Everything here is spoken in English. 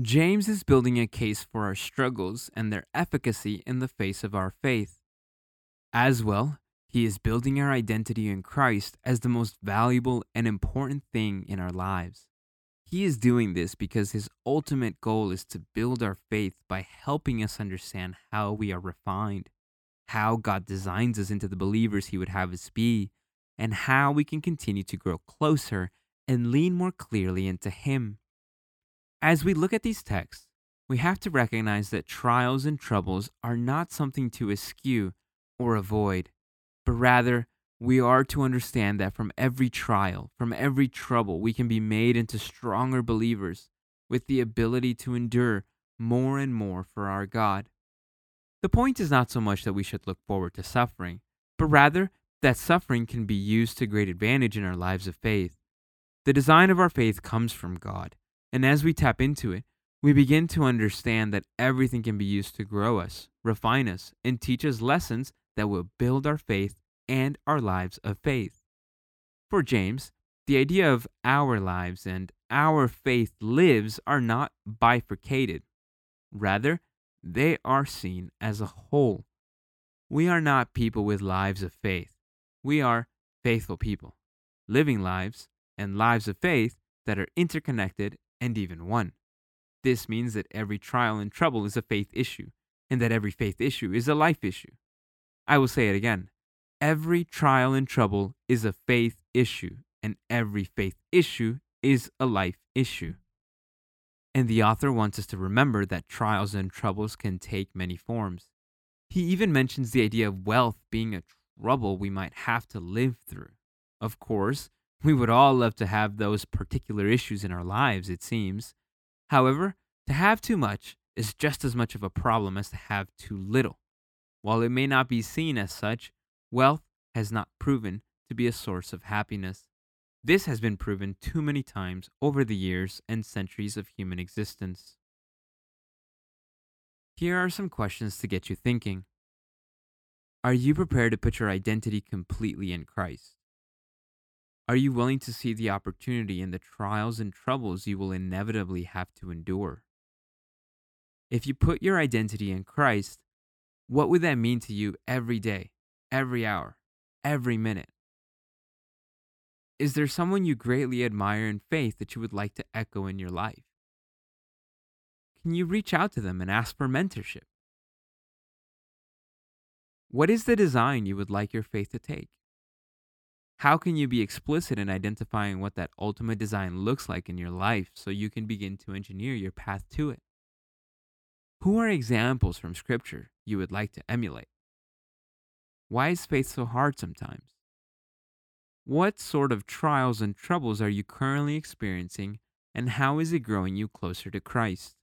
James is building a case for our struggles and their efficacy in the face of our faith. As well, he is building our identity in Christ as the most valuable and important thing in our lives. He is doing this because his ultimate goal is to build our faith by helping us understand how we are refined, how God designs us into the believers he would have us be, and how we can continue to grow closer and lean more clearly into him. As we look at these texts, we have to recognize that trials and troubles are not something to eschew or avoid, but rather we are to understand that from every trial, from every trouble, we can be made into stronger believers with the ability to endure more and more for our God. The point is not so much that we should look forward to suffering, but rather that suffering can be used to great advantage in our lives of faith. The design of our faith comes from God, and as we tap into it, we begin to understand that everything can be used to grow us, refine us, and teach us lessons that will build our faith and our lives of faith. For James, the idea of our lives and our faith lives are not bifurcated. Rather, they are seen as a whole. We are not people with lives of faith. We are faithful people, living lives and lives of faith that are interconnected and even one. This means that every trial and trouble is a faith issue, and that every faith issue is a life issue. I will say it again Every trial and trouble is a faith issue, and every faith issue is a life issue. And the author wants us to remember that trials and troubles can take many forms. He even mentions the idea of wealth being a trouble we might have to live through. Of course, we would all love to have those particular issues in our lives, it seems. However, to have too much is just as much of a problem as to have too little. While it may not be seen as such, Wealth has not proven to be a source of happiness. This has been proven too many times over the years and centuries of human existence. Here are some questions to get you thinking. Are you prepared to put your identity completely in Christ? Are you willing to see the opportunity in the trials and troubles you will inevitably have to endure? If you put your identity in Christ, what would that mean to you every day? every hour, every minute? Is there someone you greatly admire in faith that you would like to echo in your life? Can you reach out to them and ask for mentorship? What is the design you would like your faith to take? How can you be explicit in identifying what that ultimate design looks like in your life so you can begin to engineer your path to it? Who are examples from Scripture you would like to emulate? Why is faith so hard sometimes? What sort of trials and troubles are you currently experiencing, and how is it growing you closer to Christ?